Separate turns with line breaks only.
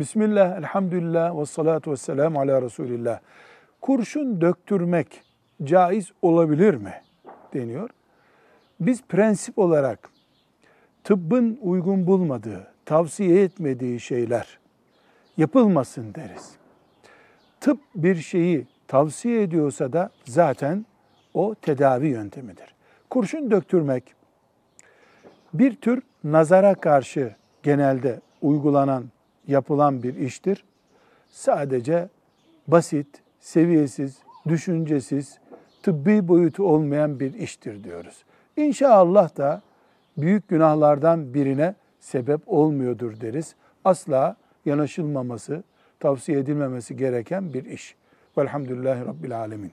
Bismillah, elhamdülillah ve salatu ve selamu ala Resulillah. Kurşun döktürmek caiz olabilir mi? deniyor. Biz prensip olarak tıbbın uygun bulmadığı, tavsiye etmediği şeyler yapılmasın deriz. Tıp bir şeyi tavsiye ediyorsa da zaten o tedavi yöntemidir. Kurşun döktürmek bir tür nazara karşı genelde uygulanan, yapılan bir iştir. Sadece basit, seviyesiz, düşüncesiz, tıbbi boyutu olmayan bir iştir diyoruz. İnşallah da büyük günahlardan birine sebep olmuyordur deriz. Asla yanaşılmaması, tavsiye edilmemesi gereken bir iş. Velhamdülillahi Rabbil Alemin.